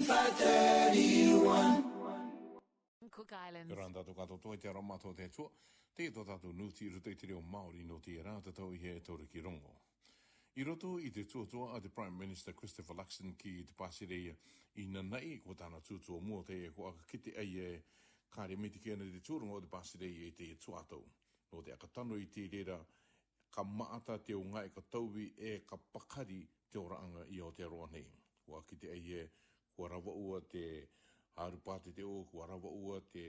531 Cook Islands. Rā tātou katoa toi te ara mātou te tua. Te tō tātou nūti iru te te reo Māori no te rā te tau i he tōre ki rongo. I roto i te tuatua a te Prime Minister Christopher Luxon ki te pāsireia i nanai ko tāna tuatua mua te e ko aka kite ai e kāre me te kiana te tūrungo te pāsireia i te tuatau. No te akatano i te rera ka maata te o ngai e ka tauwi e ka pakari te oranga i o te roa nei. Ko aka kite ai e kua rawa ua te haru pāte te o, kua rawa ua te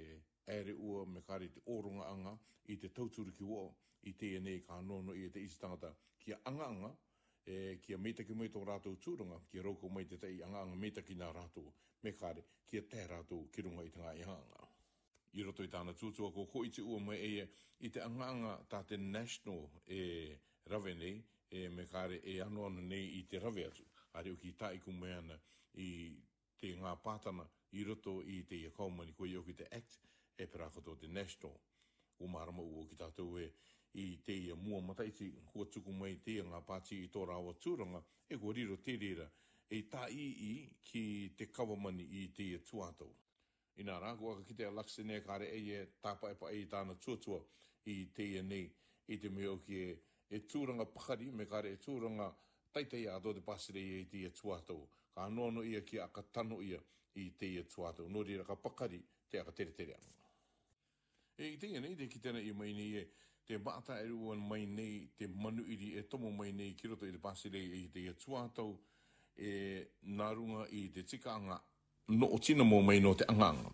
ere ua me kare te oronga anga i te tauturu ki o, i te ene ka anono i te isi tangata kia anga anga, e, kia meitaki mei tō rātou tūrunga, kia rauko mei te tei anga anga meitaki nā rātou, me kare kia te rātou ki runga i te i hanga. I roto i tāna tūtua ko ko i te ua mai eie, i te anga anga tā te national e rave nei, e me kare e anu nei i te rave atu. Are o ki tā iku mea ana i te ngā pātana i roto i te iakaumani koe o ki te Act e perakoto te National. O marama uo ki tātou e i te ia mua mataiti kua tuku mai te ia ngā pāti i tō rāua tūranga e kua riro te rira e tā i i ki te kawamani i te ia tuātou. I nā rāku aka ki te alaksi nea kāre e ia tāpa e pa e tāna tuatua i te ia nei i te mea o ki e, e tūranga pakari me kāre e tūranga taitai a tō te pāsire i te ia tuātou ka anō no ia ki a ka tano ia i te ia tuatau. Nō rira ka pakari te a ka tere tere anō. E i teia nei te ki tēnei i mai nei e, te bata e ruan mai nei, te manu iri e tomo mai nei ki roto i te pasirei i te ia tuatau e narunga i te tikaanga no o tina mō mai no te anganga.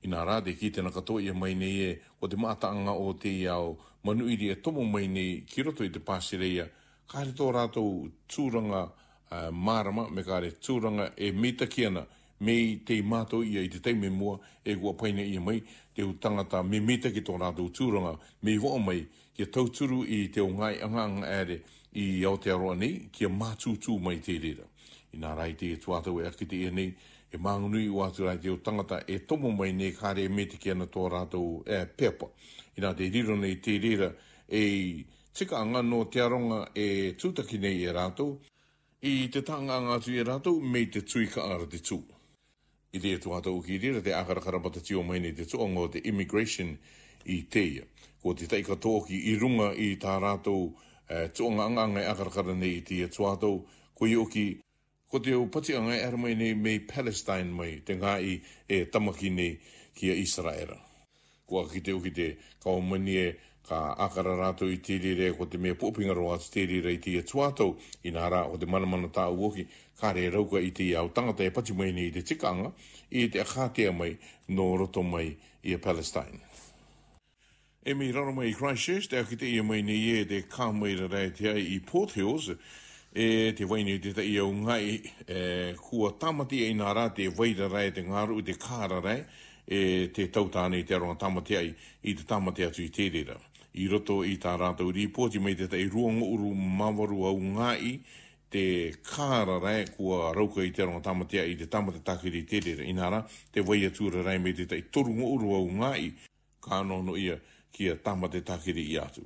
I nā rā te ki tēnei katoa i mai nei e o te mātaanga o te iau manu iri e tomo mai nei ki roto i te pasirei e kāre tō rātou tūranga uh, marama me kare tūranga e mita kiana me te mato ia i te teime mua e kua paina ia mai te u tangata me mita ki tō rātou tūranga me i hoa mai kia tauturu i te o ngai anganga ere i Aotearoa nei kia mātūtū mai te rira. I nā rai te e tuatau e akite e nei e māngunui o atu rai te o tangata e tomo mai nei kare e mita kiana tō rātou e pepa. I nā te rira nei te rira e tika anga no te aronga e tūtaki nei e rātou i te tanga ngā tui e rātou me te tui ka ara te tū. I te etu hata uki rira te akarakara pata tio mai nei te tū o te immigration i teia. Ko te taika tōki i runga i tā rātou uh, eh, tūanga angangai e akarakara nei i te etu hata ko i oki ko te au pati angai e ara mai nei me Palestine mai te ngā i e tamaki nei kia Israela kua ki te uki te kaumani e ka akara rato i tiri re ko te mea pōpinga roa te tiri re i te atuatou i nā rā o te manamana tā uoki ka re rauka i te iau tangata e pati mai ni te tikanga i te akātea mai no roto mai i a e Palestine. E mi raro mai i Christchurch, te akite i a e mai ni i e te kāmaira rei te ai i Port Hills e te waini te ta iau ngai e, kua tamati e i nā rā te waira rei te ngāru i te kāra rei e te tautāne i te aronga tamate ai i te tamate atu i tērera. I roto i tā rātou ripoti mei te tei ruanga uru mawaru au ngāi te kāra rai kua rauka i te aronga tamate ai i te tamate takiri i tērera. Inara, te waia tūra rai mei te tei turunga uru au ngāi ka anono ia kia tamate takiri i atu.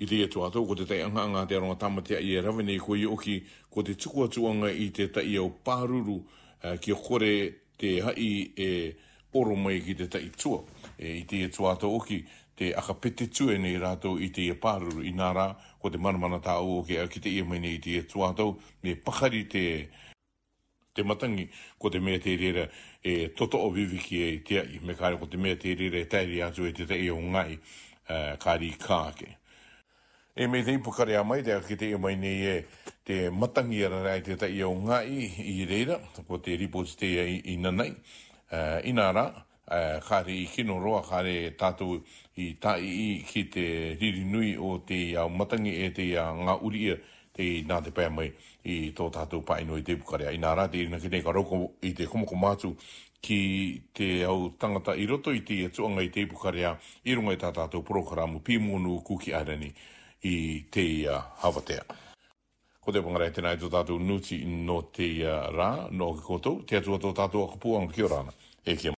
I te atu atu, ko te tei anga anga te aronga tamate ai e ravenei ko i oki ko te tuku atuanga i te tei au pāruru eh, kia kore te hai e... Eh, oro mai ki te taitua e i te tuata oki te akapete tu e nei rātou i te iapāruru i nārā ko te manamana tā o ke au ki te ia mai nei i te tuata me pakari te te matangi ko te mea te rera e toto o viviki e te ai me kāre ko te mea te rera e tairi atu e te te o ngai uh, kāri kāke e me te ipukare a mai te ki te ia mai nei e te matangi ara rai te i o ngai i reira ko te ripos te i, i nanai uh, eh, inara, uh, eh, kāre i kino roa, kāre tātou i tai i ki te ririnui o te iau matangi e te iau ngā uria te i nā te pēmai i tō tātou pāinu i te pukarea. Inara, te irina kinei ka roko i te komoko mātu ki te au tangata i roto i te atuanga i te pukarea i runga i tā tātou programu pīmonu kuki arani i te iau hawatea. Ko te pangarei tēnā i tō tātou nuti no te uh, rā, no ke koutou, te atua tō tātou a kupu ang kia rāna. E kia